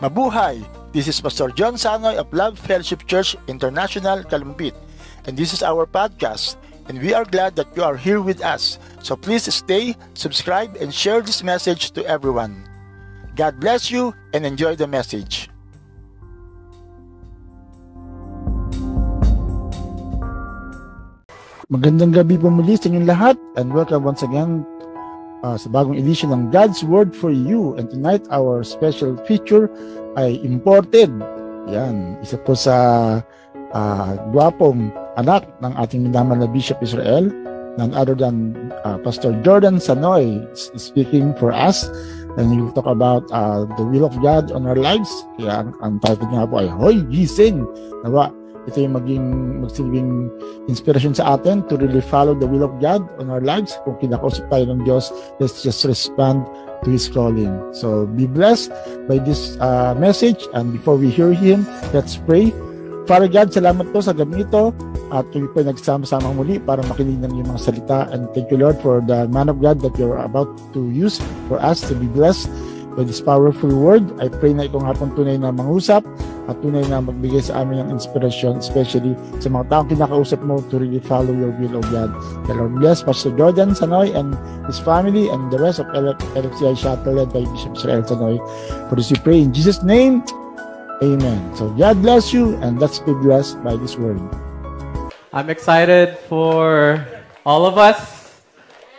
Mabuhay! This is Pastor John Sanoy of Love Fellowship Church International, Kalumpit, and this is our podcast. And we are glad that you are here with us. So please stay, subscribe, and share this message to everyone. God bless you and enjoy the message. Magandang gabi po muli sa inyong lahat and welcome once again uh, sa bagong edition ng God's Word for You. And tonight, our special feature ay imported. Yan, isa po sa uh, gwapong anak ng ating minamahal na Bishop Israel, none other than uh, Pastor Jordan Sanoy speaking for us. And he will talk about uh, the will of God on our lives. Kaya ang, ang title nga po ay Hoy Gising! Nawa, ito yung maging magsilbing inspiration sa atin to really follow the will of God on our lives. Kung kinakausap tayo ng Diyos, let's just respond to His calling. So be blessed by this uh, message and before we hear Him, let's pray. Father God, salamat po sa gabi ito at kami po nagsama-sama muli para makinig ng iyong mga salita and thank you Lord for the man of God that you're about to use for us to be blessed by this powerful word. I pray na itong hapon tunay na mangusap at tunay na magbigay sa amin ng inspiration, especially sa mga taong kinakausap mo to really follow your will, O God. The Lord bless Pastor Jordan Sanoy and his family and the rest of LFCI Shuttle led by Bishop Israel Sanoy. For this we pray in Jesus' name, Amen. So God bless you and let's be blessed by this word. I'm excited for all of us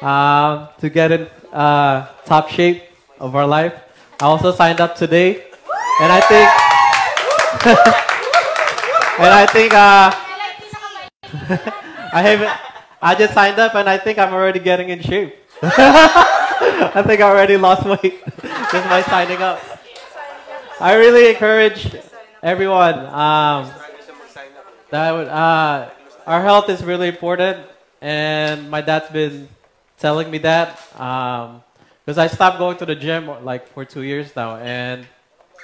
uh, to get in uh, top shape of our life. I also signed up today, and I think, and I think, uh, I haven't. I just signed up, and I think I'm already getting in shape. I think I already lost weight just by signing up. I really encourage everyone um, that uh, our health is really important, and my dad's been telling me that. Um, because I stopped going to the gym like for two years now, and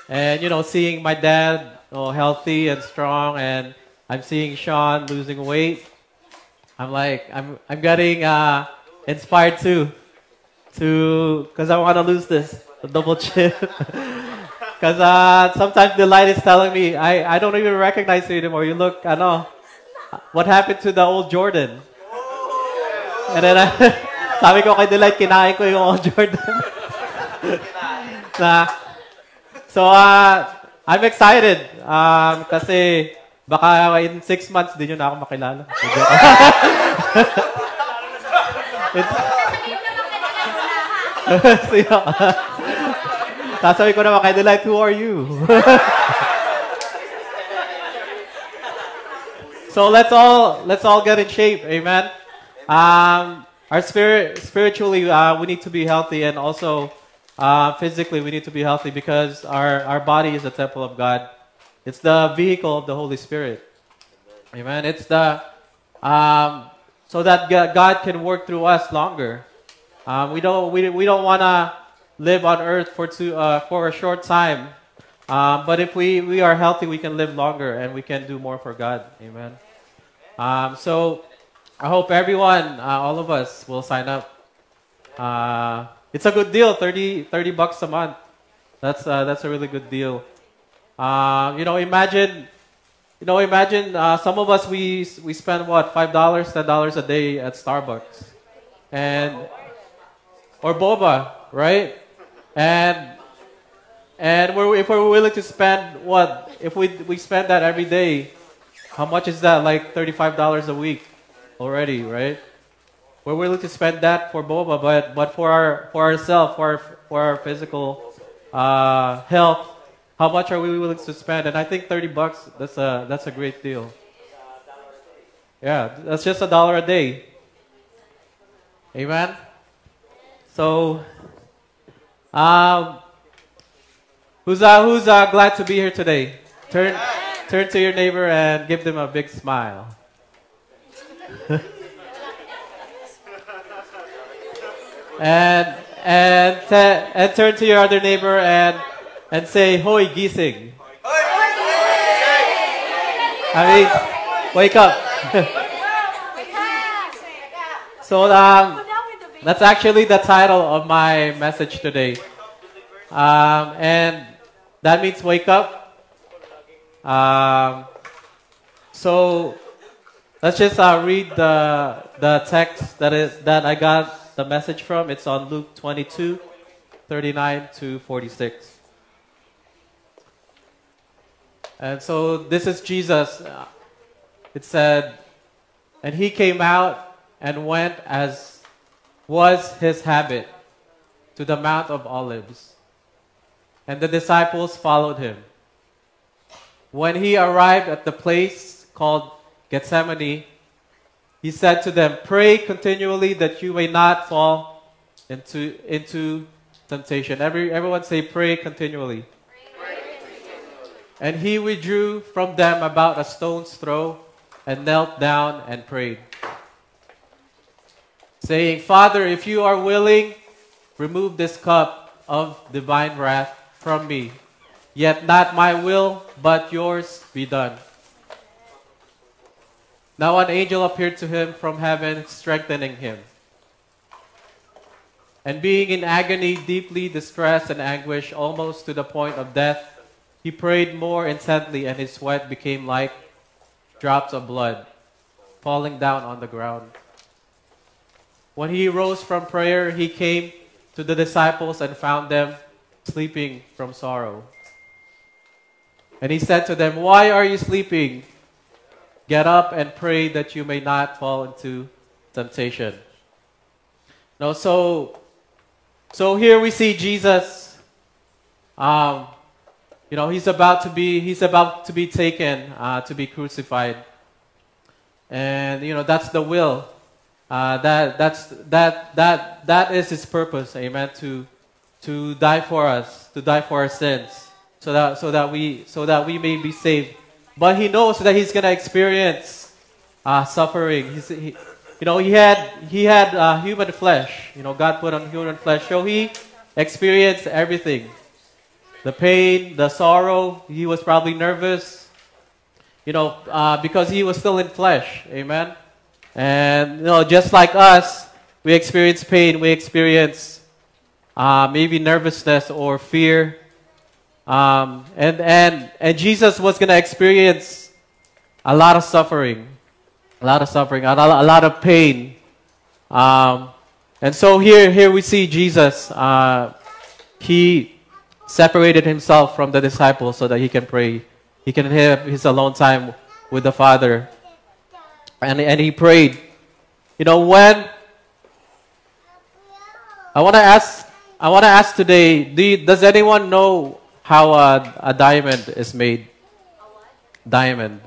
and you know seeing my dad know, healthy and strong, and I'm seeing Sean losing weight. I'm like I'm I'm getting uh, inspired too, to because I want to lose this the double chin. Because uh, sometimes Delight is telling me I, I don't even recognize you anymore. You look I know what happened to the old Jordan. And then I, Sabi ko kay Delight, kinain ko yung old Jordan. na, so, uh, I'm excited. Um, kasi, baka in six months, di nyo na ako makilala. Sasabi ko naman kay Delight, who are you? so let's all let's all get in shape, amen. Um, our spirit, spiritually, uh, we need to be healthy, and also uh, physically, we need to be healthy because our, our body is a temple of God. It's the vehicle of the Holy Spirit. Amen. It's the um, so that God can work through us longer. Um, we don't we, we don't want to live on earth for two, uh, for a short time. Um, but if we, we are healthy, we can live longer and we can do more for God. Amen. Um, so I hope everyone, uh, all of us, will sign up. Uh, it's a good deal, 30, 30 bucks a month. That's uh, that's a really good deal. Uh, you know, imagine, you know, imagine uh, some of us we we spend what five dollars, ten dollars a day at Starbucks, and or boba, right? And and we're, if we're willing to spend what if we we spend that every day, how much is that? Like thirty five dollars a week already, right? We're willing to spend that for boba, but but for our for ourselves, for our, for our physical uh, health, how much are we willing to spend? And I think thirty bucks that's a that's a great deal. Yeah, that's just a dollar a day. Amen. So, um, who's uh, who's uh, glad to be here today? Turn turn to your neighbor and give them a big smile. And and and turn to your other neighbor and and say "Hoy gising." I mean, wake up. so um, that's actually the title of my message today. Um, and that means wake up. Um, so let's just uh, read the the text that is that I got the message from. It's on Luke 22, 39 to 46. And so this is Jesus. It said, and he came out and went as was his habit to the Mount of Olives. And the disciples followed him. When he arrived at the place called Gethsemane, he said to them, Pray continually that you may not fall into, into temptation. Every, everyone say, Pray continually. And he withdrew from them about a stone's throw and knelt down and prayed, saying, Father, if you are willing, remove this cup of divine wrath from me. Yet not my will, but yours be done. Now an angel appeared to him from heaven, strengthening him. And being in agony, deeply distressed and anguished, almost to the point of death, he prayed more intently, and his sweat became like drops of blood falling down on the ground. When he rose from prayer, he came to the disciples and found them sleeping from sorrow. And he said to them, Why are you sleeping? Get up and pray that you may not fall into temptation. No, so so here we see Jesus. Um, you know, he's about to be he's about to be taken uh, to be crucified, and you know that's the will. Uh, that that's that that that is his purpose. Amen. To to die for us, to die for our sins, so that so that we so that we may be saved. But he knows that he's gonna experience uh, suffering. He's, he, you know, he had he had uh, human flesh. You know, God put on human flesh, so he experienced everything the pain, the sorrow. He was probably nervous, you know, uh, because he was still in flesh. Amen. And you know, just like us, we experience pain. We experience uh, maybe nervousness or fear. Um, and and and Jesus was gonna experience a lot of suffering, a lot of suffering, a lot, a lot of pain. Um, and so here here we see Jesus. Uh, he separated himself from the disciples so that he can pray. He can have his alone time with the Father. And, and he prayed. You know, when I want to ask, I want to ask today, do you, does anyone know how a, a diamond is made? Diamond.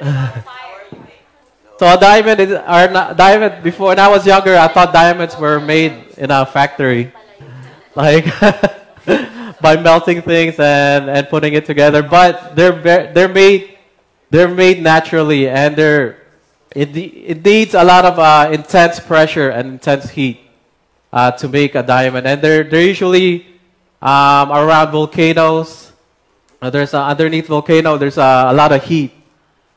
so a diamond is, or not, diamond, before when I was younger, I thought diamonds were made in a factory like by melting things and, and putting it together. But they're they're made they're made naturally, and they're it, it needs a lot of uh, intense pressure and intense heat uh, to make a diamond, and they're they're usually um, around volcanoes. Uh, there's a, underneath volcano. There's a, a, lot of heat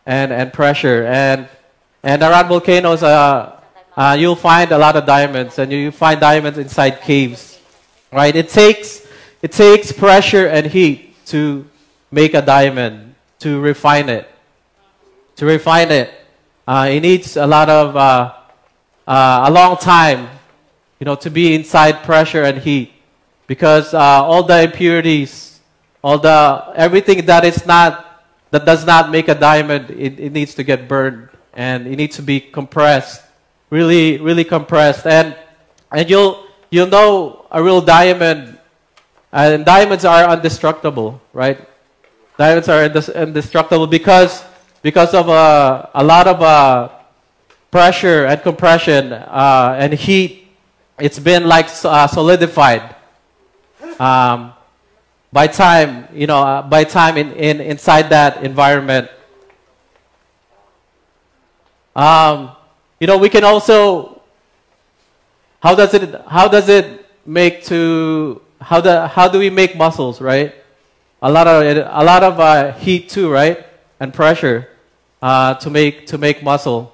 and and pressure, and and around volcanoes, uh, uh, you'll find a lot of diamonds, and you find diamonds inside caves. Right? It takes it takes pressure and heat to make a diamond, to refine it. To refine it, uh, it needs a lot of uh, uh, a long time, you know, to be inside pressure and heat, because uh, all the impurities, all the everything that is not that does not make a diamond, it, it needs to get burned and it needs to be compressed, really, really compressed, and and you'll you'll know a real diamond, and diamonds are indestructible, right? Diamonds are indestructible because because of uh, a lot of uh, pressure and compression uh, and heat. It's been like uh, solidified. Um, by time, you know, uh, by time in, in inside that environment. Um, you know, we can also how does it how does it make to how the how do we make muscles, right? A lot of a lot of uh, heat too, right? And pressure uh, to make to make muscle.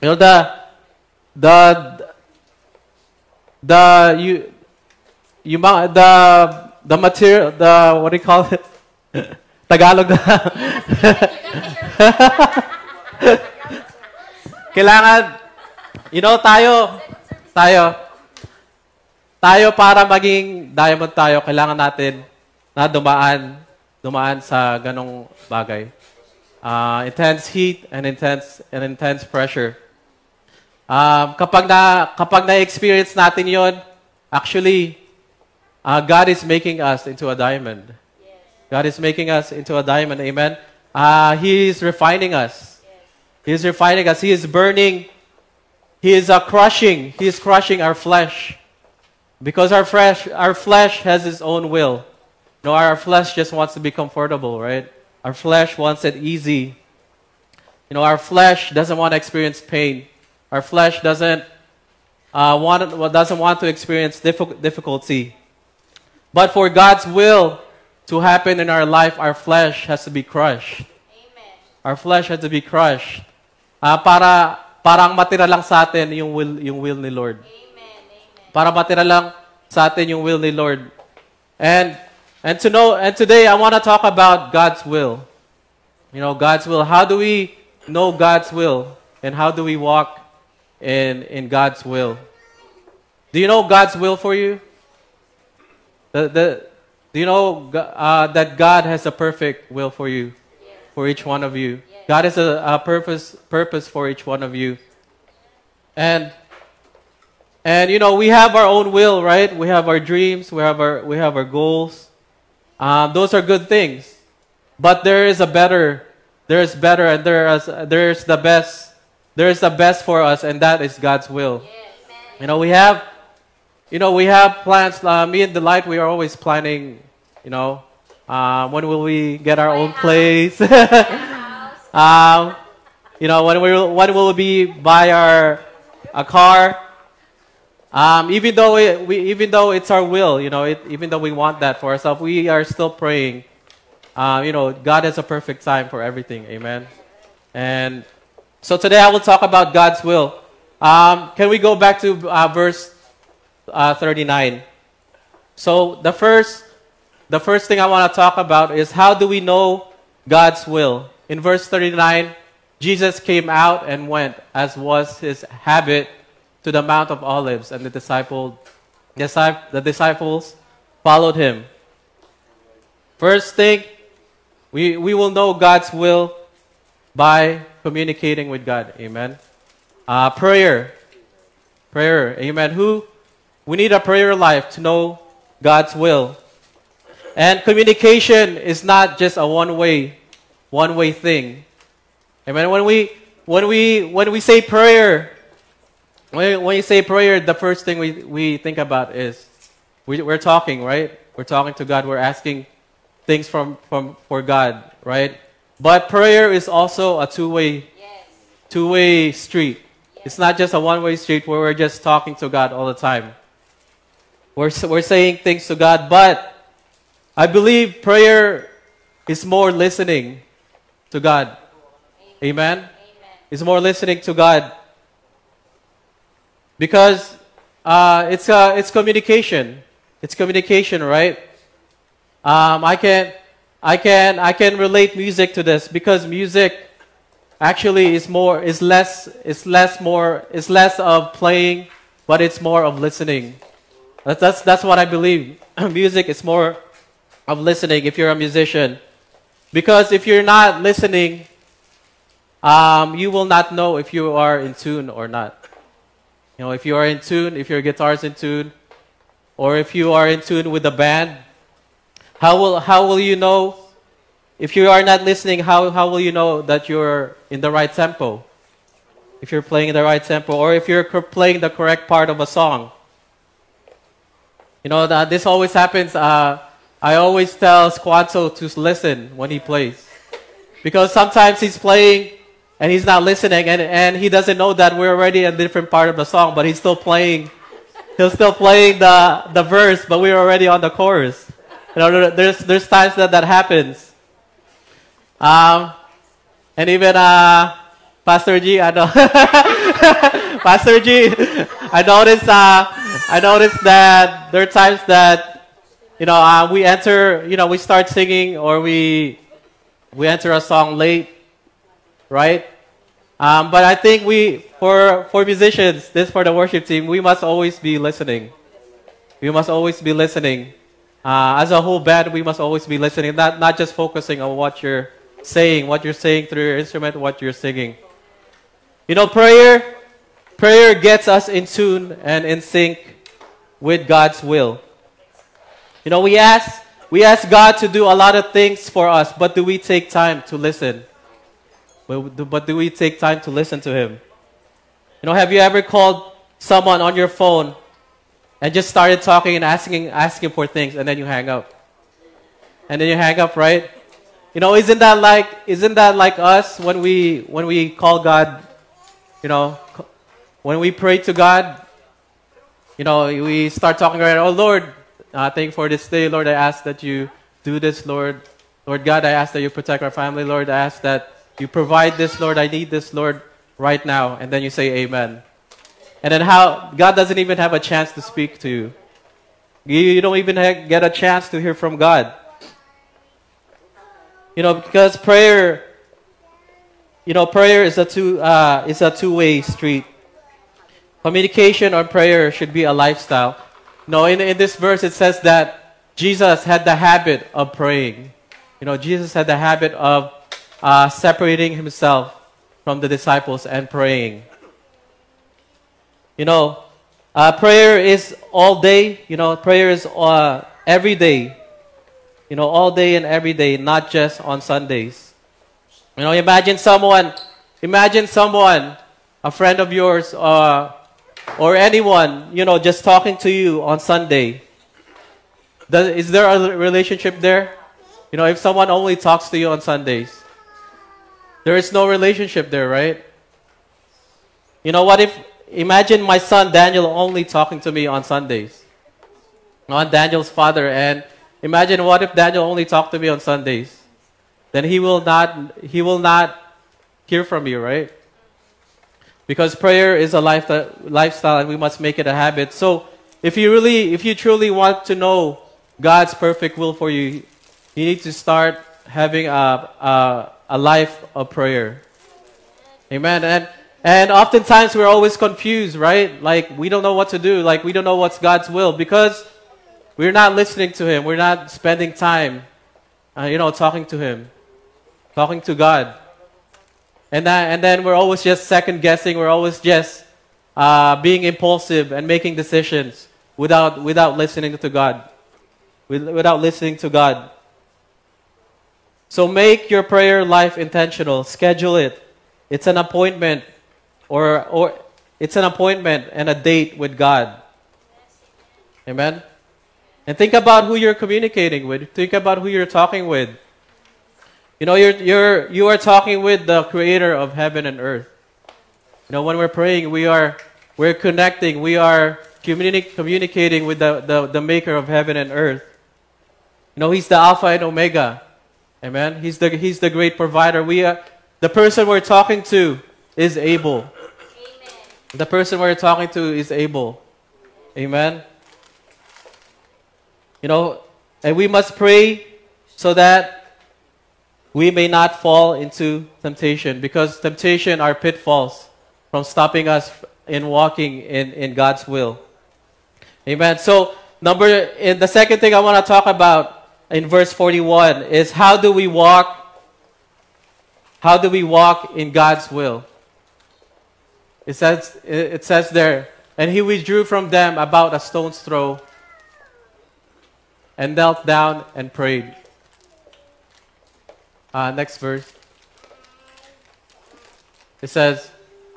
You know the the the you mga, the, the material, the, what do you call it? Tagalog. Kailangan, you know, tayo, tayo, tayo para maging diamond tayo, kailangan natin na dumaan, dumaan sa ganong bagay. Uh, intense heat and intense and intense pressure. Um, kapag na kapag na-experience natin 'yon, actually uh, God is making us into a diamond. God is making us into a diamond. Amen. Uh, he is refining us. He is refining us. He is burning. He is uh, crushing. He is crushing our flesh. Because our flesh, our flesh has its own will. No, our flesh just wants to be comfortable, right? Our flesh wants it easy. You know, our flesh doesn't want to experience pain. Our flesh doesn't uh, want doesn't want to experience difficulty. But for God's will to happen in our life, our flesh has to be crushed. Amen. Our flesh has to be crushed. Uh, para parang matira lang sa atin yung will yung will ni Lord. Amen. Amen. Para matira lang sa atin yung will ni Lord. And and to know and today I want to talk about God's will. You know, God's will. How do we know God's will and how do we walk in in God's will? Do you know God's will for you? The, the, do you know uh, that God has a perfect will for you, yes. for each one of you? God has a, a purpose purpose for each one of you. And and you know we have our own will, right? We have our dreams, we have our we have our goals. Um, those are good things, but there is a better. There is better, and there is there is the best. There is the best for us, and that is God's will. Yes. You know we have, you know we have plans. Uh, me and Delight, we are always planning. You know, uh, when will we get our own place? Um, you know, when we when will we buy our a car? Um, even though we, we, even though it's our will, you know, it, even though we want that for ourselves, we are still praying. Uh, you know, God has a perfect time for everything. Amen. And so today I will talk about God's will. Um, can we go back to uh, verse uh, 39? So the first, the first thing I want to talk about is how do we know God's will? In verse 39, Jesus came out and went, as was his habit, to the Mount of Olives, and the, disciple, the disciples followed him. First thing, we, we will know God's will by communicating with God. Amen. Uh, prayer. Prayer. Amen. Who? We need a prayer life to know God's will. And communication is not just a one way one way thing. Amen. When we when we when we say prayer, when, when you say prayer, the first thing we, we think about is we, we're talking, right? We're talking to God. We're asking things from, from for God, right? But prayer is also a two way yes. two way street. Yes. It's not just a one way street where we're just talking to God all the time. We're we're saying things to God, but I believe prayer is more listening to God. Amen? Amen. It's more listening to God. Because uh, it's, uh, it's communication. It's communication, right? Um, I can I can I can relate music to this because music actually is more is less is less more is less of playing, but it's more of listening. That's that's, that's what I believe. music is more of listening if you're a musician. Because if you're not listening, um, you will not know if you are in tune or not. You know, if you are in tune, if your guitar is in tune, or if you are in tune with the band, how will, how will you know? If you are not listening, how, how will you know that you're in the right tempo? If you're playing in the right tempo, or if you're playing the correct part of a song. You know, that this always happens. Uh, I always tell Squanto to listen when he plays. Because sometimes he's playing and he's not listening and, and he doesn't know that we're already in a different part of the song, but he's still playing. He's still playing the, the verse, but we're already on the chorus. You know, there's, there's times that that happens. Um, and even uh, Pastor G, I know. Pastor G, I noticed uh, I noticed that there are times that, you know, uh, we enter, you know, we start singing or we, we enter a song late, right? Um, but I think we, for, for musicians, this for the worship team, we must always be listening. We must always be listening. Uh, as a whole band, we must always be listening, not, not just focusing on what you're saying, what you're saying through your instrument, what you're singing. You know, prayer, prayer gets us in tune and in sync with God's will. You know, we ask, we ask God to do a lot of things for us, but do we take time to listen? But do, but do we take time to listen to Him? You know, have you ever called someone on your phone and just started talking and asking, asking for things, and then you hang up? And then you hang up, right? You know, isn't that like, isn't that like us when we, when we call God, you know, when we pray to God, you know, we start talking about, oh Lord, uh, thank you for this day. Lord, I ask that you do this, Lord. Lord God, I ask that you protect our family. Lord, I ask that you provide this, Lord. I need this, Lord, right now. And then you say amen. And then how God doesn't even have a chance to speak to you. You, don't even get a chance to hear from God. You know, because prayer, you know, prayer is a two uh, is a two way street. Communication or prayer should be a lifestyle. No, in, in this verse it says that Jesus had the habit of praying. You know, Jesus had the habit of uh, separating himself from the disciples and praying. You know, uh, prayer is all day. You know, prayer is uh, every day. You know, all day and every day, not just on Sundays. You know, imagine someone, imagine someone, a friend of yours, uh, or anyone, you know, just talking to you on Sunday. Does, is there a relationship there? You know, if someone only talks to you on Sundays, there is no relationship there, right? You know, what if, imagine my son Daniel only talking to me on Sundays. On Daniel's father, and imagine what if Daniel only talked to me on Sundays. Then he will not, he will not hear from you, right? Because prayer is a life, lifestyle and we must make it a habit. So if you really, if you truly want to know God's perfect will for you, you need to start having a, a, a life of prayer. Amen. And, and oftentimes we're always confused, right? Like we don't know what to do. Like we don't know what's God's will because we're not listening to Him. We're not spending time, uh, you know, talking to Him, talking to God. And, that, and then we're always just second guessing. We're always just uh, being impulsive and making decisions without, without listening to God. Without listening to God. So make your prayer life intentional. Schedule it. It's an appointment or, or it's an appointment and a date with God. Amen? And think about who you're communicating with. Think about who you're talking with. You know, you're, you're, you are talking with the creator of heaven and earth. You know, when we're praying, we are, we're connecting, we are communi- communicating with the, the, the maker of heaven and earth. You know, he's the Alpha and Omega. Amen. He's the, he's the great provider. We are, the person we're talking to is able. The person we're talking to is able. Amen. You know, and we must pray so that we may not fall into temptation because temptation are pitfalls from stopping us in walking in, in God's will. Amen. So, number, in the second thing I want to talk about in verse 41 is how do we walk how do we walk in God's will? It says it says there, and he withdrew from them about a stone's throw and knelt down and prayed. Uh, next verse. It says,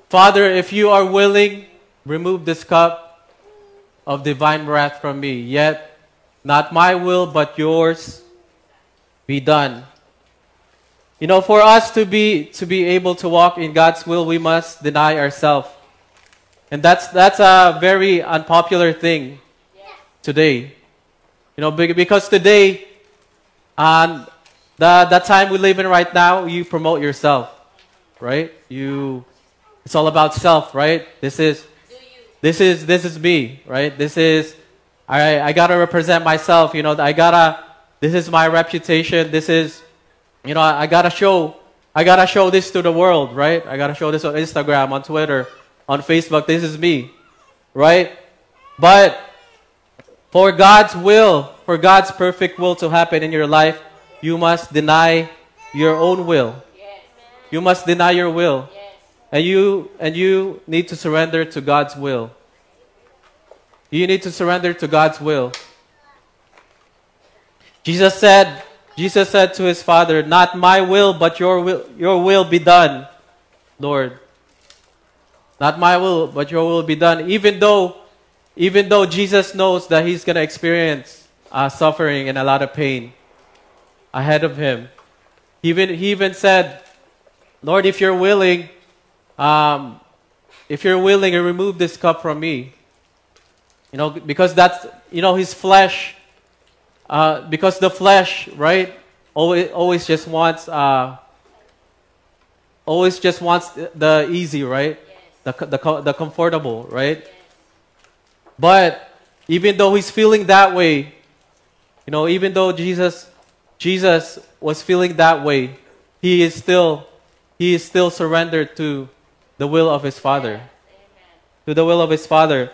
Father, if you are willing, remove this cup of divine wrath from me. Yet not my will, but yours be done. You know, for us to be, to be able to walk in God's will, we must deny ourselves. And that's, that's a very unpopular thing today. You know, because today, and the, the time we live in right now, you promote yourself, right? You, it's all about self, right? This is, this is this is me, right? This is I I gotta represent myself. You know, I gotta. This is my reputation. This is, you know, I, I gotta show. I gotta show this to the world, right? I gotta show this on Instagram, on Twitter, on Facebook. This is me, right? But for God's will, for God's perfect will to happen in your life, you must deny your own will. You must deny your will. And you and you need to surrender to God's will. You need to surrender to God's will. Jesus said, Jesus said to his father, "Not my will, but your will, your will be done, Lord. Not my will, but your will be done." Even though even though Jesus knows that he's going to experience uh, suffering and a lot of pain ahead of him. He even, he even said, Lord, if you're willing, um, if you're willing remove this cup from me, you know, because that's, you know, his flesh, uh, because the flesh, right, always, always just wants, uh, always just wants the easy, right? The, the, the comfortable, right? But even though he's feeling that way, you know, even though Jesus Jesus was feeling that way, he is still he is still surrendered to the will of his father. To the will of his father.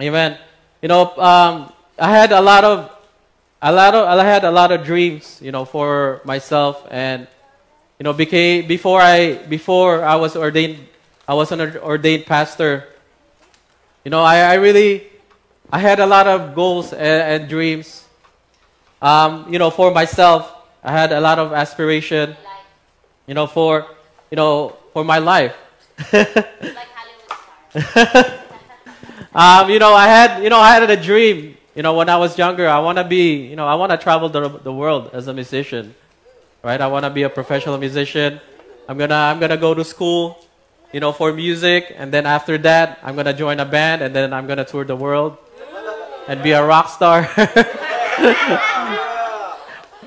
Amen. You know, um, I had a lot of a lot of I had a lot of dreams, you know, for myself and you know, became before I before I was ordained I was an ordained pastor. You know, I, I really, I had a lot of goals and, and dreams. Um, you know, for myself, I had a lot of aspiration. You know, for, you know, for my life. um, you know, I had, you know, I had a dream. You know, when I was younger, I want to be, you know, I want to travel the, the world as a musician, right? I want to be a professional musician. I'm gonna, I'm gonna go to school you know, for music. And then after that, I'm going to join a band and then I'm going to tour the world and be a rock star.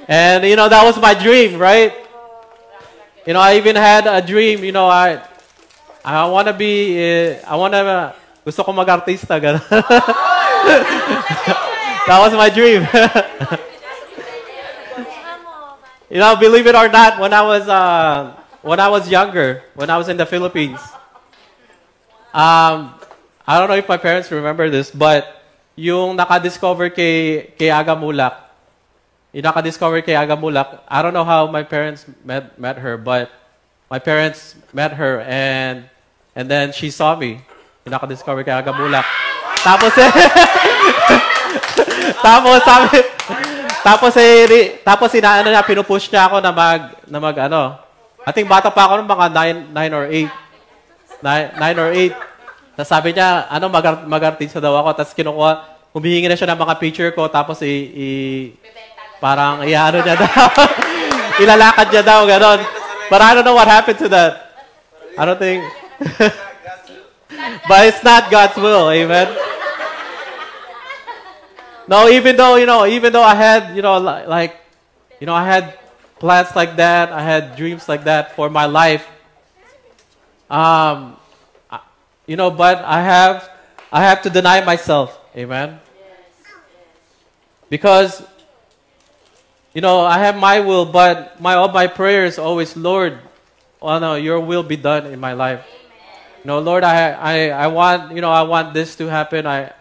and, you know, that was my dream, right? You know, I even had a dream, you know, I, I want to be, uh, I want to, uh, gusto ko mag-artista, that was my dream. you know, believe it or not, when I was, uh, when I was younger, when I was in the Philippines, um, I don't know if my parents remember this, but yung naka-discover kay, kay Aga Muhlach, yung naka-discover kay Aga Muhlach, I don't know how my parents met, met her, but my parents met her and and then she saw me. Yung naka-discover kay Aga Muhlach. Tapos eh, tapos sabi, tapos eh, tapos inaano niya, pinupush niya ako na mag, na mag ano, I think bata pa ako nung mga 9, 9 or 8. 9, 9 or 8. Tapos sabi niya, ano, mag- mag-artista daw ako. Tapos kinukuha, humihingi na siya ng mga picture ko. Tapos i, i parang, iano niya daw. Ilalakad niya daw, ganon. But I don't know what happened to that. I don't think. but it's not God's will. Amen. No, even though, you know, even though I had, you know, like, you know, I had plans like that. I had dreams like that for my life. Um, you know, but I have, I have to deny myself. Amen. Because, you know, I have my will, but my all my prayers always, Lord, oh no, Your will be done in my life. Know, Lord, I, I, I want, you know, I want this to happen. I,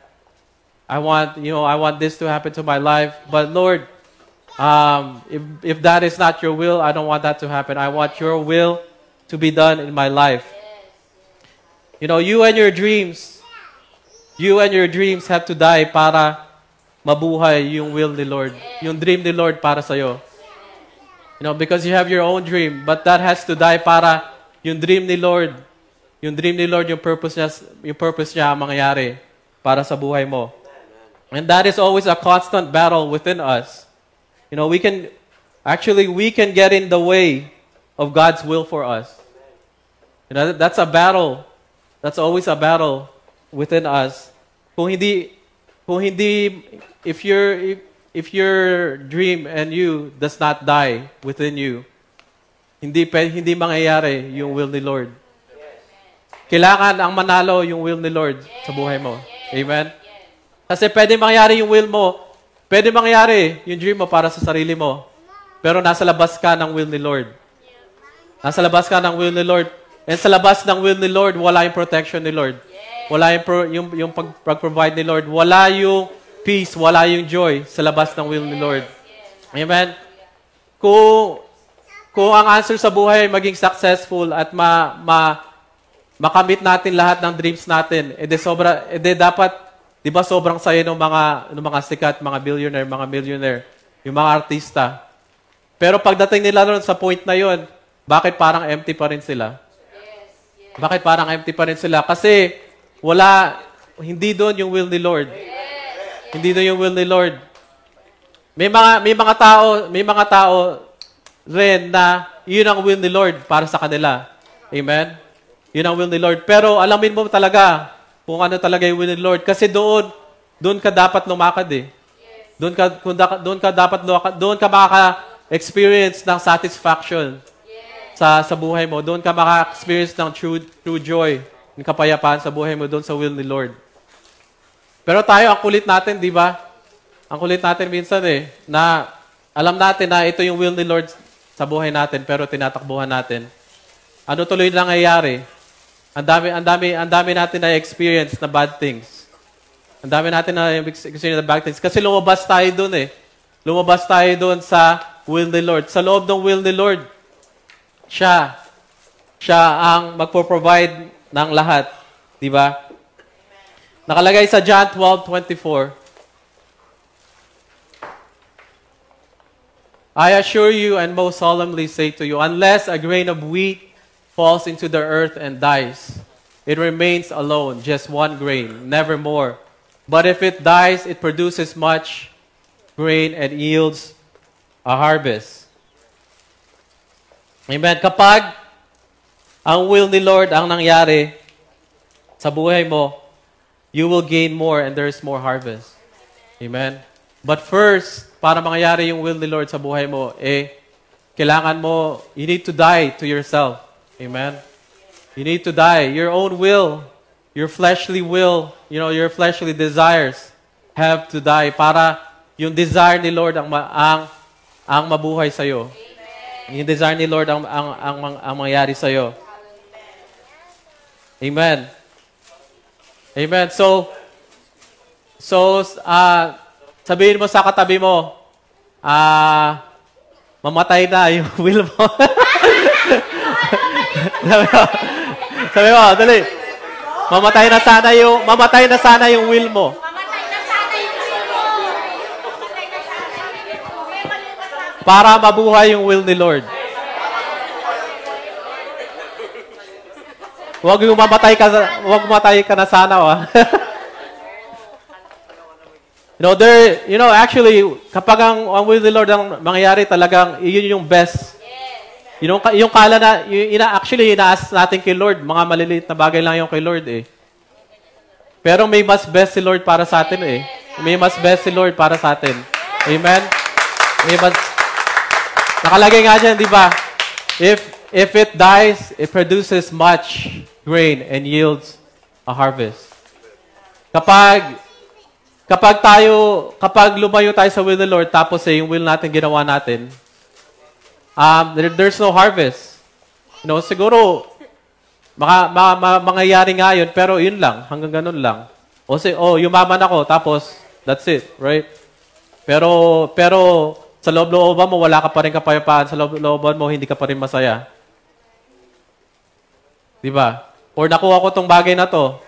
I want, you know, I want this to happen to my life. But Lord, um, if, if that is not your will, I don't want that to happen. I want your will to be done in my life. You know, you and your dreams, you and your dreams have to die para mabuhay yung will ni Lord, yung dream ni Lord para sa'yo. You know, because you have your own dream, but that has to die para yung dream ni Lord, yung dream ni Lord, yung purpose niya, yung purpose niya ang mangyayari para sa buhay mo. And that is always a constant battle within us. You know, we can actually we can get in the way of God's will for us. You know, that's a battle. That's always a battle within us. Kung hindi kung hindi if your if, if your dream and you does not die within you, hindi hindi mangyayari yung will ni Lord. Kailangan ang manalo yung will ni Lord sa buhay mo. Amen? Kasi pwede mangyari yung will mo, pwede mangyari yung dream mo para sa sarili mo, pero nasa labas ka ng will ni Lord. Nasa labas ka ng will ni Lord. And sa labas ng will ni Lord, wala yung protection ni Lord. Wala yung, pro- yung, yung pag- pag-provide ni Lord. Wala yung peace, wala yung joy sa labas ng will ni Lord. Amen? Kung, kung ang answer sa buhay ay maging successful at ma, ma, makamit natin lahat ng dreams natin, edi sobra, edi dapat, di ba sobrang saya ng mga, ng mga sikat, mga billionaire, mga millionaire, yung mga artista. Pero pagdating nila ron sa point na yon, bakit parang empty pa rin sila? Bakit parang empty pa rin sila? Kasi wala, hindi doon yung will ni Lord. Hindi doon yung will ni Lord. May mga may mga tao, may mga tao rin na yun ang will ni Lord para sa kanila. Amen. Yun ang will ni Lord. Pero alamin mo talaga kung ano talaga yung will ni Lord kasi doon doon ka dapat lumakad eh. Doon ka kung da, doon ka dapat lumakad, doon ka makaka-experience ng satisfaction sa sa buhay mo. Doon ka maka-experience ng true true joy, ng kapayapaan sa buhay mo doon sa will ni Lord. Pero tayo, ang kulit natin, di ba? Ang kulit natin minsan eh, na alam natin na ito yung will ni Lord sa buhay natin, pero tinatakbuhan natin. Ano tuloy nangyayari? Ang dami, ang dami, ang dami natin na experience na bad things. Ang dami natin na experience na bad things. Kasi lumabas tayo doon eh. Lumabas tayo doon sa will ni Lord. Sa loob ng will ni Lord, siya, siya ang magpo-provide ng lahat. Di ba? Nakalagay sa John 12:24. I assure you and most solemnly say to you, unless a grain of wheat falls into the earth and dies, it remains alone, just one grain, never more. But if it dies, it produces much grain and yields a harvest. Amen. Kapag ang will ni Lord ang nangyari sa buhay mo, you will gain more and there's more harvest. Amen. But first, para mangyari yung will ni Lord sa buhay mo, eh, kailangan mo, you need to die to yourself. Amen. You need to die. Your own will, your fleshly will, you know, your fleshly desires have to die para yung desire ni Lord ang ang ang mabuhay sa iyo. Yung desire ni Lord ang ang ang, ang, ang mangyari sa iyo. Amen. Amen. So so uh, sabihin mo sa katabi mo, ah mamatay na yung will mo. sabi mo, sabi mo, dali. Mamatay na sana yung mamatay na sana yung will mo. Para mabuhay yung will ni Lord. Huwag yung mamatay ka, huwag mamatay ka na sana, ah. you know, there, you know, actually, kapag ang, ang will ni Lord ang mangyayari talagang, yun yung best. Yung, yung kala na, yung, ina, actually, inaas natin kay Lord, mga maliliit na bagay lang yung kay Lord eh. Pero may mas best si Lord para sa atin eh. May mas best si Lord para sa atin. Amen? May mas, nakalagay nga dyan, di ba? If, if it dies, it produces much grain and yields a harvest. Kapag, kapag tayo, kapag lumayo tayo sa will the Lord, tapos eh, yung will natin ginawa natin, um, there, there's no harvest. You know, siguro, maka, ma, ma, mangyayari nga yun, pero yun lang, hanggang ganun lang. O si, oh, yumaman ako, tapos, that's it, right? Pero, pero, sa loob-looban mo, wala ka pa rin kapayapaan. Sa loob-looban mo, hindi ka pa rin masaya. Di ba? Or nakuha ko tong bagay na to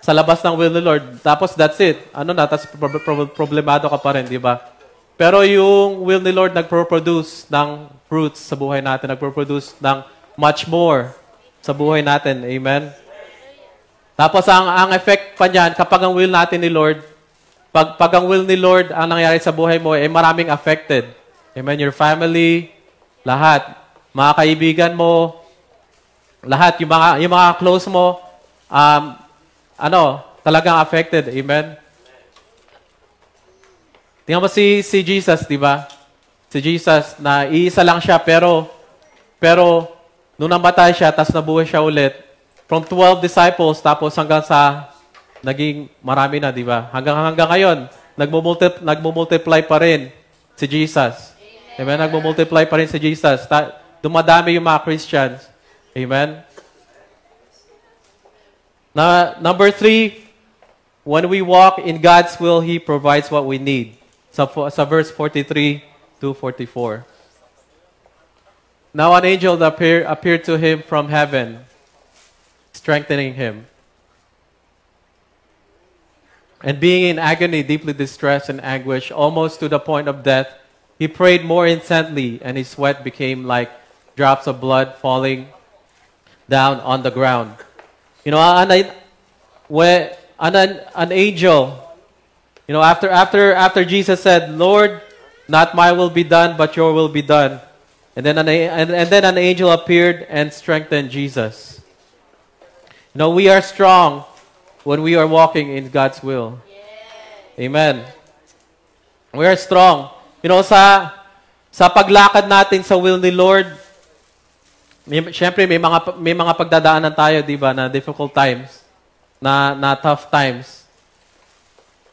sa labas ng will the Lord. Tapos that's it. Ano na, tapos pro- problemado ka pa rin, di ba? Pero yung will ni Lord nagpro-produce ng fruits sa buhay natin, nagpro-produce ng much more sa buhay natin. Amen? Tapos ang, ang effect pa niyan, kapag ang will natin ni Lord, pag, pag ang will ni Lord ang nangyari sa buhay mo, eh maraming affected. Amen? Your family, lahat. Mga kaibigan mo, lahat, yung mga, yung mga close mo, um, ano, talagang affected. Amen? Tingnan mo si, si Jesus, di ba? Si Jesus, na iisa lang siya, pero, pero, nung namatay siya, tapos nabuhay siya ulit, from 12 disciples tapos hanggang sa naging marami na, di ba? Hanggang hanggang ngayon, nagmo-multiply, nagmo-multiply pa rin si Jesus. Amen. Nagmo-multiply pa rin si Jesus. Ta- dumadami yung mga Christians. Amen. Na, number three, when we walk in God's will, He provides what we need. Sa, sa verse 43 to 44. Now an angel appear, appeared to him from heaven, strengthening him. And being in agony, deeply distressed and anguish, almost to the point of death, he prayed more intently, and his sweat became like drops of blood falling down on the ground. You know, an, an, an angel, you know, after, after, after Jesus said, Lord, not my will be done, but your will be done. And then an, and, and then an angel appeared and strengthened Jesus. You know, we are strong when we are walking in God's will. Amen. We are strong. You know, sa sa paglakad natin sa will ni Lord, may, syempre may mga may mga pagdadaanan tayo, 'di ba, na difficult times, na na tough times.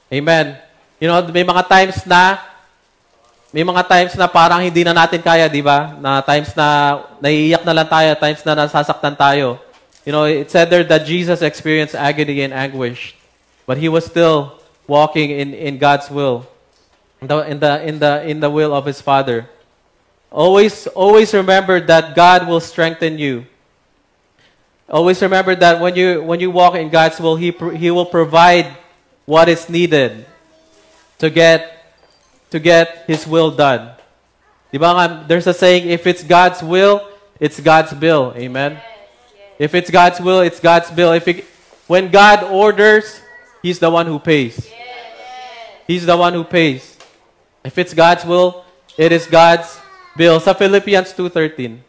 Amen. You know, may mga times na may mga times na parang hindi na natin kaya, di ba? Na times na naiiyak na lang tayo, times na nasasaktan tayo. You know, it said there that Jesus experienced agony and anguish, but he was still walking in, in God's will, in the, in the in the in the will of his Father. Always always remember that God will strengthen you. Always remember that when you when you walk in God's will, he he will provide what is needed to get to get His will done. Di ba nga, there's a saying, if it's God's will, it's God's bill. Amen? If it's God's will, it's God's bill. If it, when God orders, He's the one who pays. He's the one who pays. If it's God's will, it is God's bill. Sa Philippians 2.13,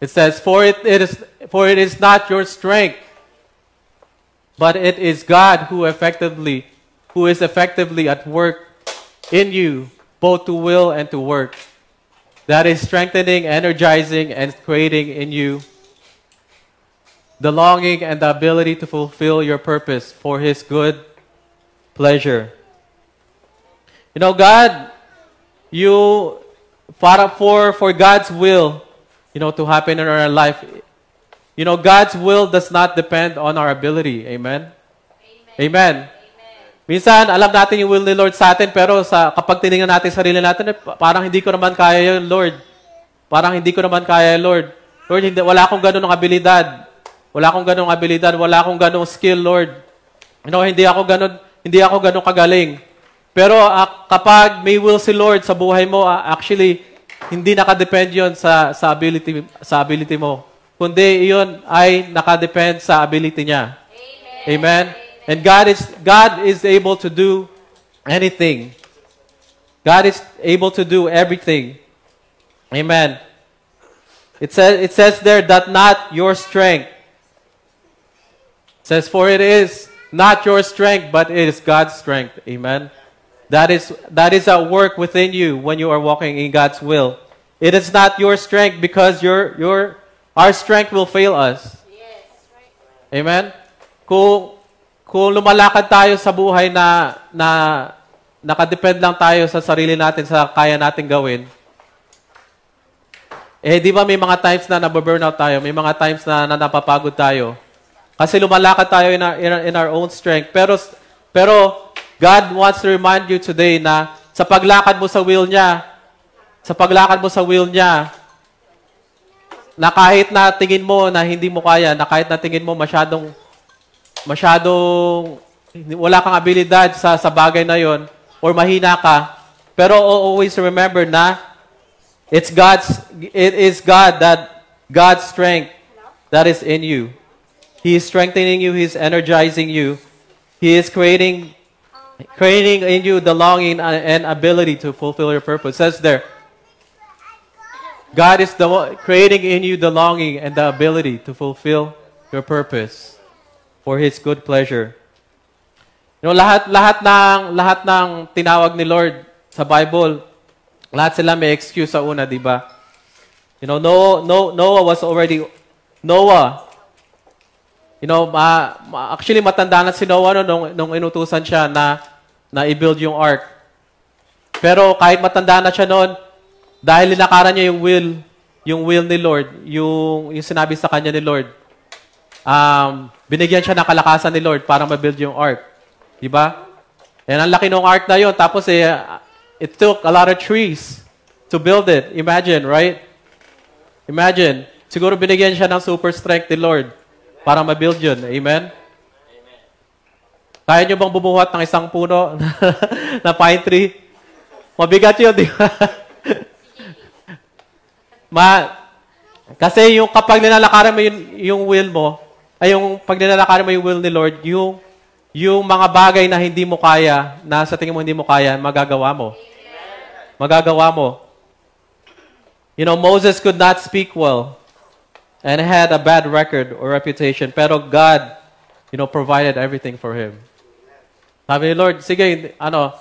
it says, for it, it is, for it is not your strength, but it is God who effectively who is effectively at work in you both to will and to work that is strengthening energizing and creating in you the longing and the ability to fulfill your purpose for his good pleasure. You know god you para for for god's will you know to happen in our life you know god's will does not depend on our ability amen amen, Minsan, alam natin yung will ni Lord sa atin, pero sa, kapag tinignan natin sarili natin, eh, parang hindi ko naman kaya yun, Lord. Parang hindi ko naman kaya, Lord. Lord, hindi, wala akong ganun ng abilidad. Wala akong ganung abilidad. Wala akong ganung skill, Lord. You know, hindi ako ganun, hindi ako ganun kagaling. Pero ah, kapag may will si Lord sa buhay mo, ah, actually, hindi nakadepend yon sa, sa, ability, sa ability mo. Kundi iyon ay nakadepend sa ability niya. Amen. And God is God is able to do anything. God is able to do everything. Amen. It says it says there that not your strength. It says for it is not your strength but it is God's strength. Amen. That is that is at work within you when you are walking in God's will. It is not your strength because your your our strength will fail us. Amen? Kung, kung lumalakad tayo sa buhay na, na nakadepend lang tayo sa sarili natin, sa kaya natin gawin, eh, di ba may mga times na nababurnout tayo, may mga times na, na napapagod tayo. Kasi lumalakad tayo in our, in our, in our own strength. Pero, pero God wants to remind you today na sa paglakad mo sa will niya, sa paglakad mo sa will niya, na kahit na tingin mo na hindi mo kaya, na kahit na tingin mo masyadong masyadong wala kang abilidad sa sa bagay na 'yon or mahina ka, pero always remember na it's God's it is God that God's strength that is in you. He is strengthening you, he is energizing you. He is creating creating in you the longing and ability to fulfill your purpose. It says there, God is the one creating in you the longing and the ability to fulfill your purpose for His good pleasure. You know, lahat lahat ng lahat ng tinawag ni Lord sa Bible, lahat sila may excuse sa una, di ba? You know, Noah, Noah, was already, Noah, you know, ma, ma- actually matanda na si Noah no, nung, nung inutusan siya na, na i-build yung ark. Pero kahit matanda na siya noon, dahil linakaran niya yung will, yung will ni Lord, yung, yung sinabi sa kanya ni Lord, um, binigyan siya ng kalakasan ni Lord para ma-build yung ark. Di ba? And ang laki ng ark na yun. Tapos eh, it took a lot of trees to build it. Imagine, right? Imagine. Siguro binigyan siya ng super strength ni Lord para ma-build yun. Amen? Kaya nyo bang bumuhat ng isang puno na pine tree? Mabigat yun, di ba? Ma, kasi yung kapag nilalakaran mo yung, yung will mo, ay yung pag nilalakaran mo yung will ni Lord, yung, yung mga bagay na hindi mo kaya, na sa tingin mo hindi mo kaya, magagawa mo. Magagawa mo. You know, Moses could not speak well and had a bad record or reputation, pero God, you know, provided everything for him. Sabi ni Lord, sige, ano,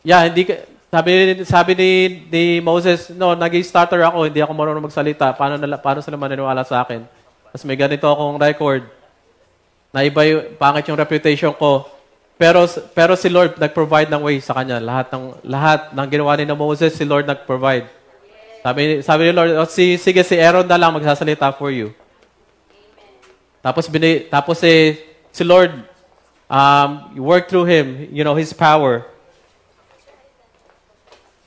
yeah, hindi sabi, sabi ni, ni Moses, no, nag-starter ako, hindi ako marunong magsalita. Paano, nala, paano sila maniniwala sa akin? Tapos may ganito akong record. Na iba yung, pangit yung reputation ko. Pero, pero si Lord nag-provide ng way sa kanya. Lahat ng, lahat ng ginawa ni Moses, si Lord nag-provide. Sabi, sabi ni Lord, "O, si, sige, si Aaron na lang magsasalita for you. Tapos, bini, tapos eh, si Lord, um, work through him, you know, his power.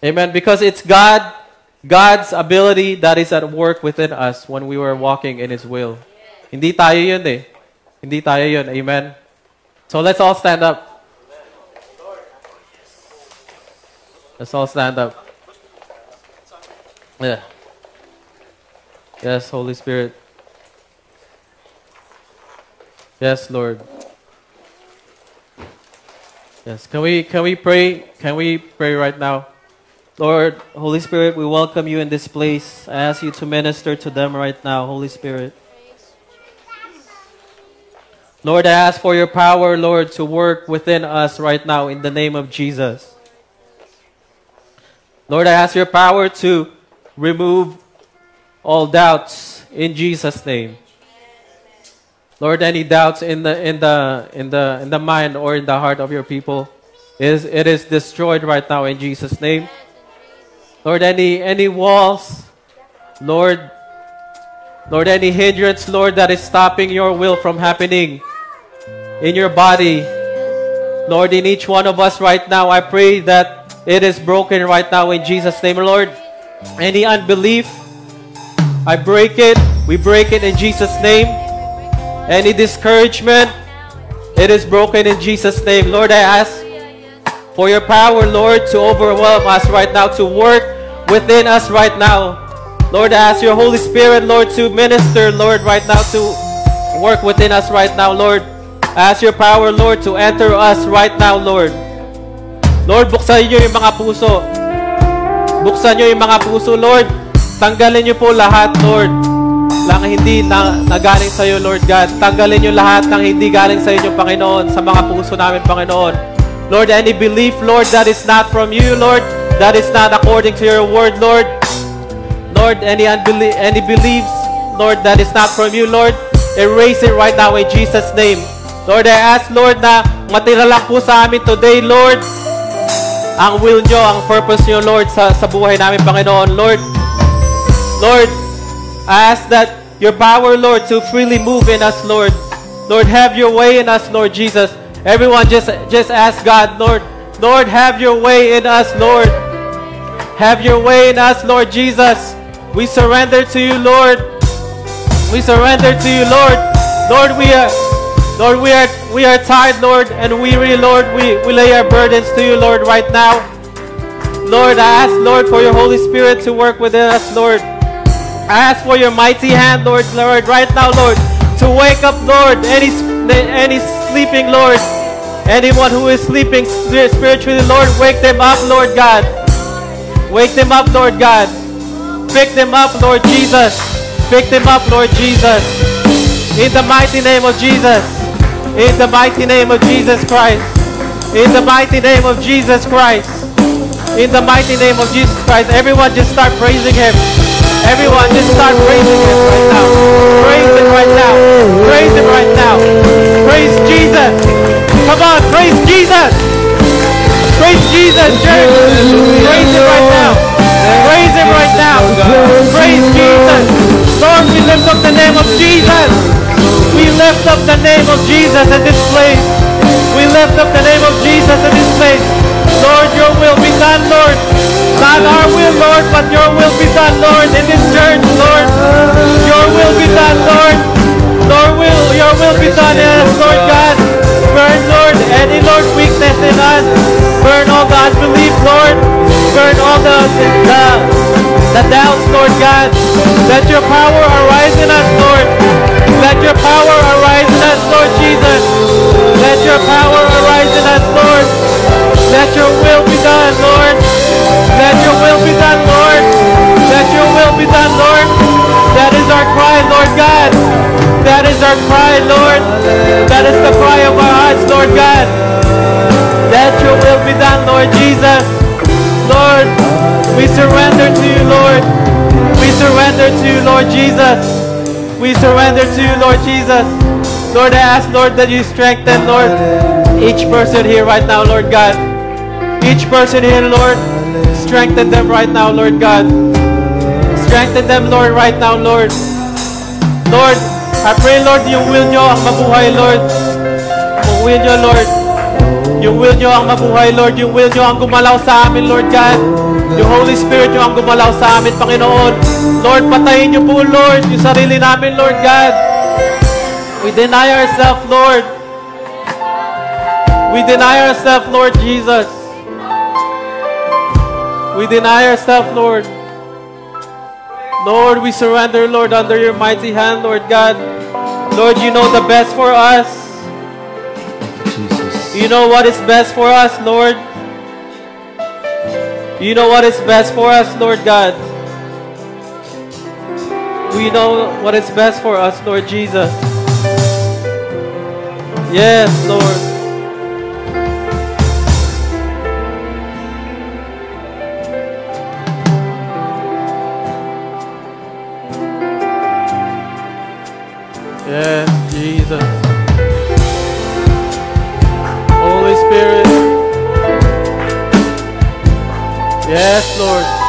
Amen. Because it's God, God's ability that is at work within us when we were walking in His will. Hindi tayo yun eh. Hindi tayo yun. Amen. So let's all stand up. Let's all stand up. Yeah. Yes, Holy Spirit. Yes, Lord. Yes. Can we can we pray? Can we pray right now? Lord, Holy Spirit, we welcome you in this place. I ask you to minister to them right now, Holy Spirit. Lord, I ask for your power, Lord, to work within us right now in the name of Jesus. Lord, I ask your power to remove all doubts in Jesus' name. Lord, any doubts in the in the in the in the mind or in the heart of your people is it is destroyed right now in Jesus' name. Lord, any any walls, Lord, Lord, any hindrance, Lord, that is stopping your will from happening in your body, Lord, in each one of us right now, I pray that it is broken right now in Jesus' name, Lord. Any unbelief, I break it. We break it in Jesus' name. Any discouragement, it is broken in Jesus' name. Lord, I ask for your power, Lord, to overwhelm us right now, to work within us right now. Lord, I ask your Holy Spirit, Lord, to minister, Lord, right now, to work within us right now, Lord. I ask your power, Lord, to enter us right now, Lord. Lord, buksan niyo yung mga puso. Buksan niyo yung mga puso, Lord. Tanggalin niyo po lahat, Lord, lang hindi na, na galing sa iyo, Lord God. Tanggalin niyo lahat ng hindi galing sa inyo, Panginoon, sa mga puso namin, Panginoon. Lord, any belief, Lord, that is not from you, Lord, that is not according to your word, Lord. Lord, any unbelie- any beliefs, Lord, that is not from you, Lord, erase it right now in Jesus' name. Lord, I ask, Lord, na matira lang po sa amin today, Lord, ang will nyo, ang purpose nyo, Lord, sa, sa buhay namin, Panginoon. Lord, Lord, I ask that your power, Lord, to freely move in us, Lord. Lord, have your way in us, Lord Jesus. Everyone just, just ask God, Lord, Lord, have your way in us, Lord. Have your way in us, Lord Jesus. We surrender to you, Lord. We surrender to you, Lord. Lord, we are Lord, we are we are tired, Lord, and weary, Lord. We, we lay our burdens to you, Lord, right now. Lord, I ask, Lord, for your Holy Spirit to work within us, Lord. I ask for your mighty hand, Lord, Lord, right now, Lord, to wake up, Lord, any any sleeping, Lord, anyone who is sleeping spiritually, Lord, wake them up, Lord God. Wake them up, Lord God. Pick them up, Lord Jesus. Pick them up, Lord Jesus. In the mighty name of Jesus. In the mighty name of Jesus Christ. In the mighty name of Jesus Christ. In the mighty name of Jesus Christ, everyone just start praising Him. Everyone just start praising Him right now. Praise Him right now. Praise Him right now. Praise Jesus. Come on, praise Jesus. Praise Jesus, church. Praise Him right now. Praise Him right now. Praise Jesus. Lord, we lift up the name of Jesus. We lift up the name of Jesus in this place. We lift up the name of Jesus in this place. Lord, your will be done, Lord. Not our will, Lord, but your will be done, Lord, in this church, Lord. Your will be done, Lord. Lord. Burn all the the, uh, the doubts, Lord God. Let your power arise in us, Lord. Let your power arise in us, Lord Jesus. Let your power arise in us, Lord. Let your will be done, Lord. Let your will be done, Lord. Let your will be done, Lord. That is our cry, Lord God. That is our cry, Lord. That is the cry of our hearts, Lord God. Let your will be done, Lord Jesus. Lord, we surrender to you, Lord. We surrender to you, Lord Jesus. We surrender to you, Lord Jesus. Lord, I ask, Lord, that you strengthen, Lord, each person here right now, Lord God. Each person here, Lord, strengthen them right now, Lord God. Strengthen them, Lord, right now, Lord. Lord, I pray, Lord, yung will nyo ang mabuhay, Lord. Yung will nyo, Lord. Yung will nyo ang mabuhay, Lord. Yung will nyo ang gumalaw sa amin, Lord God. Yung Holy Spirit nyo ang gumalaw sa amin, Panginoon. Lord, patayin nyo po, Lord, yung sarili namin, Lord God. We deny ourselves, Lord. We deny ourselves, Lord Jesus. We deny ourselves, Lord. Lord, we surrender, Lord, under your mighty hand, Lord God. Lord, you know the best for us. You know what is best for us, Lord. You know what is best for us, Lord God. We know what is best for us, Lord Jesus. Yes, Lord. Yes, Jesus. Yes, Lord.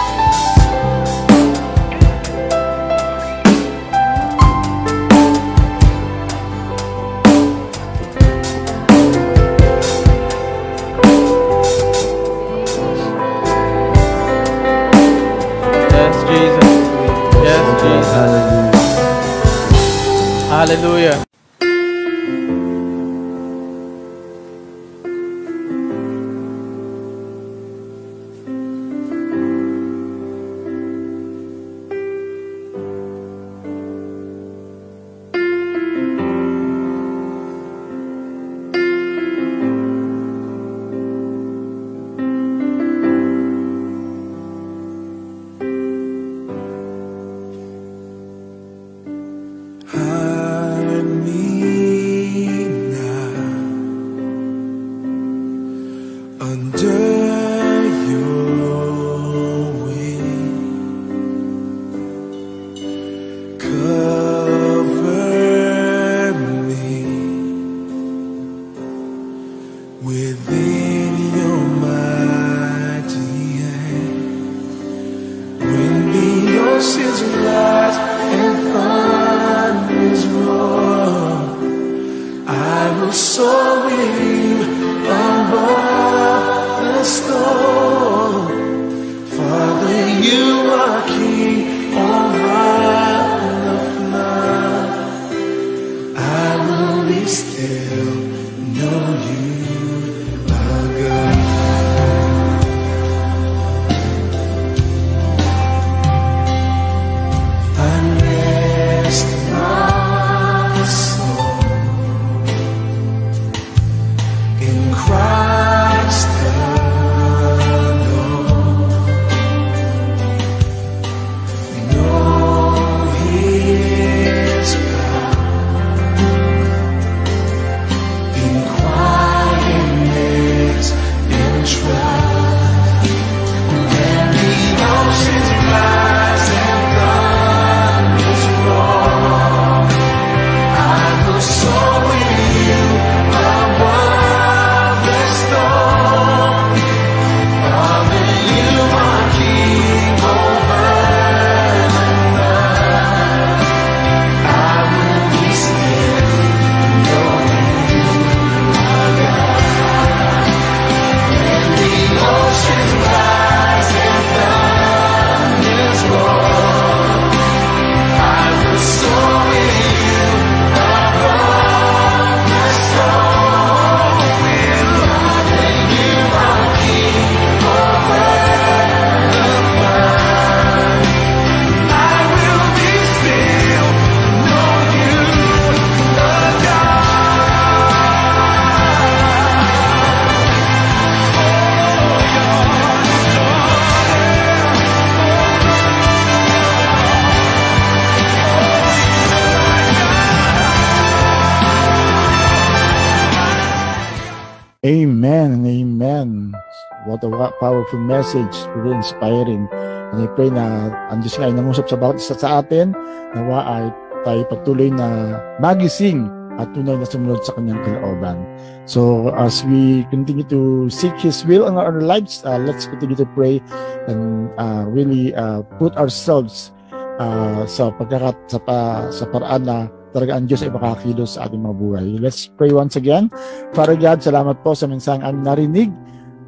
A powerful message. Very inspiring. And I pray na ang Diyos nga ay nangusap sa bawat isa sa atin. Nawa ay tayo patuloy na magising at tunay na sumunod sa kanyang kalooban. So as we continue to seek His will in our lives, uh, let's continue to pray and uh, really uh, put ourselves uh, sa pagkakat sa, pa, sa paraan na talaga ang Diyos ay makakilos sa ating mga buhay. Let's pray once again. Father God, salamat po sa mensaheng aming narinig.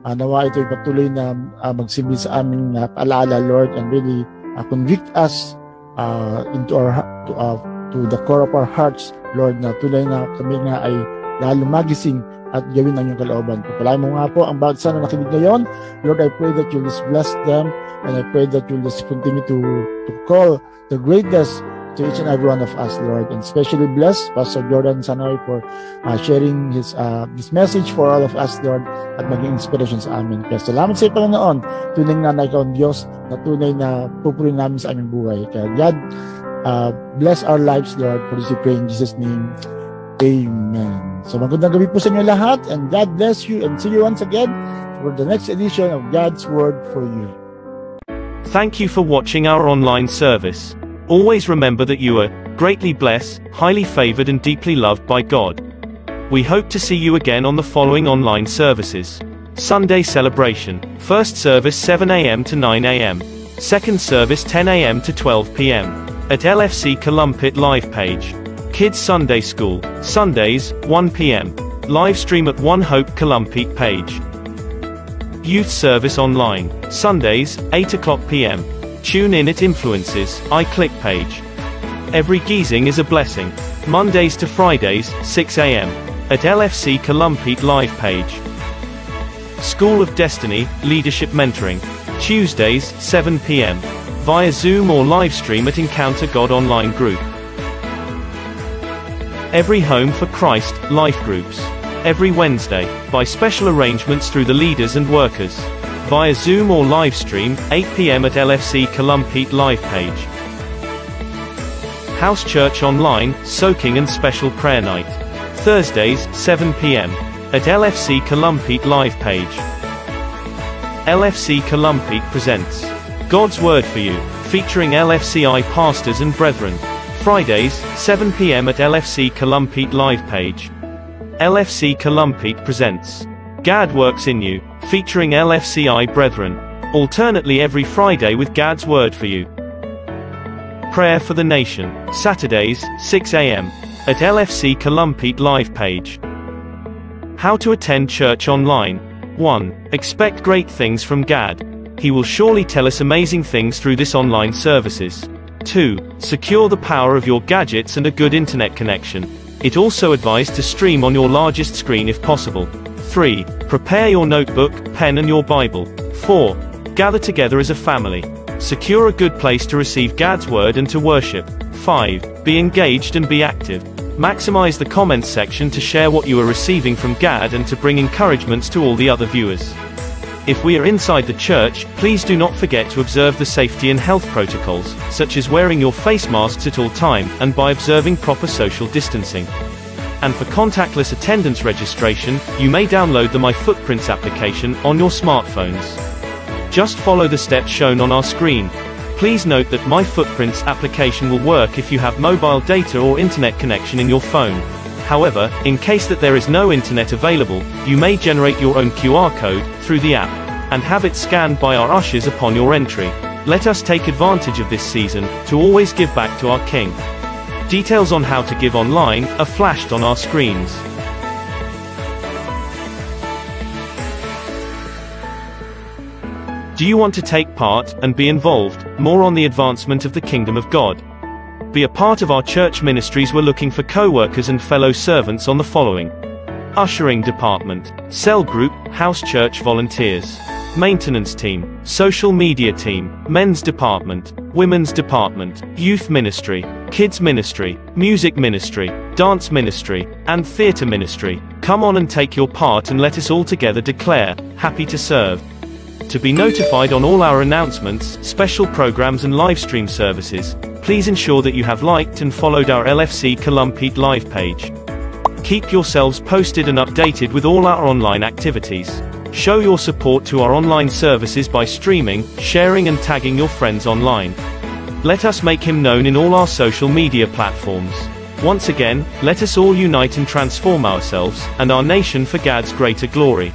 Uh, nawa ito ay patuloy na uh, magsilbi sa aming uh, alaala, Lord, and really uh, convict us uh, into our to, uh, to the core of our hearts, Lord, na tunay na kami nga ay lalo magising at gawin ang iyong kalooban. Pagpalain mo nga po ang bawat isa na nakinig ngayon. Lord, I pray that you'll just bless them and I pray that you'll just continue to, to call the greatness to each and every one of us, Lord, and especially bless Pastor Jordan Sanoy for uh, sharing his uh, this message for all of us, Lord, at maging inspiration sa amin. Kaya salamat sa Panginoon. Tunay na na ikaw ang Diyos na tunay na pupurihin namin sa aming buhay. Kaya God, uh, bless our lives, Lord, for this we pray in Jesus' name. Amen. So magandang gabi po sa inyo lahat and God bless you and see you once again for the next edition of God's Word for You. Thank you for watching our online service. Always remember that you are greatly blessed, highly favored, and deeply loved by God. We hope to see you again on the following online services Sunday celebration, first service 7 a.m. to 9 a.m., second service 10 a.m. to 12 p.m. at LFC Calumpit live page. Kids Sunday School, Sundays, 1 p.m. Live stream at One Hope Calumpit page. Youth Service Online, Sundays, 8 o'clock p.m. Tune in at Influences, iClick page. Every Gising is a blessing. Mondays to Fridays, 6 a.m. at LFC Calumpit live page. School of Destiny, Leadership Mentoring. Tuesdays, 7 p.m. via Zoom or live stream at Encounter God Online Group. Every Home for Christ, Life Groups. Every Wednesday, by special arrangements through the leaders and workers. Via Zoom or live stream, 8 p.m. at LFC Calumpit live page. House Church Online, Soaking and Special Prayer Night. Thursdays, 7 p.m. at LFC Calumpit live page. LFC Calumpit presents God's Word for You, featuring LFCI pastors and brethren. Fridays, 7 p.m. at LFC Calumpit live page. LFC Calumpit presents Gad Works in You, featuring LFCI brethren. Alternately every Friday with God's Word for You. Prayer for the Nation, Saturdays, 6 a.m. at LFC Calumpit live page. How to attend church online. 1. Expect great things from Gad. He will surely tell us amazing things through this online services. 2. Secure the power of your gadgets and a good internet connection. It also advised to stream on your largest screen if possible. 3. Prepare your notebook, pen and your Bible. 4. Gather together as a family. Secure a good place to receive God's word and to worship. 5. Be engaged and be active. Maximize the comments section to share what you are receiving from Gad and to bring encouragements to all the other viewers. If we are inside the church, please do not forget to observe the safety and health protocols, such as wearing your face masks at all time, and by observing proper social distancing. And for contactless attendance registration, you may download the My Footprints application on your smartphones. Just follow the steps shown on our screen. Please note that My Footprints application will work if you have mobile data or internet connection in your phone. However, in case that there is no internet available, you may generate your own QR code through the app and have it scanned by our ushers upon your entry. Let us take advantage of this season to always give back to our King. Details on how to give online are flashed on our screens. Do you want to take part and be involved more on the advancement of the kingdom of God? Be a part of our church ministries. We're looking for co workers and fellow servants on the following Ushering Department, Cell Group, House Church Volunteers, Maintenance Team, Social Media Team, Men's Department, Women's Department, Youth Ministry, Kids Ministry, Music Ministry, Dance Ministry, and Theatre Ministry. Come on and take your part and let us all together declare, Happy to serve. To be notified on all our announcements, special programs and live stream services, please ensure that you have liked and followed our LFC Calumpit live page. Keep yourselves posted and updated with all our online activities. Show your support to our online services by streaming, sharing and tagging your friends online. Let us make him known in all our social media platforms. Once again, let us all unite and transform ourselves, and our nation for God's greater glory.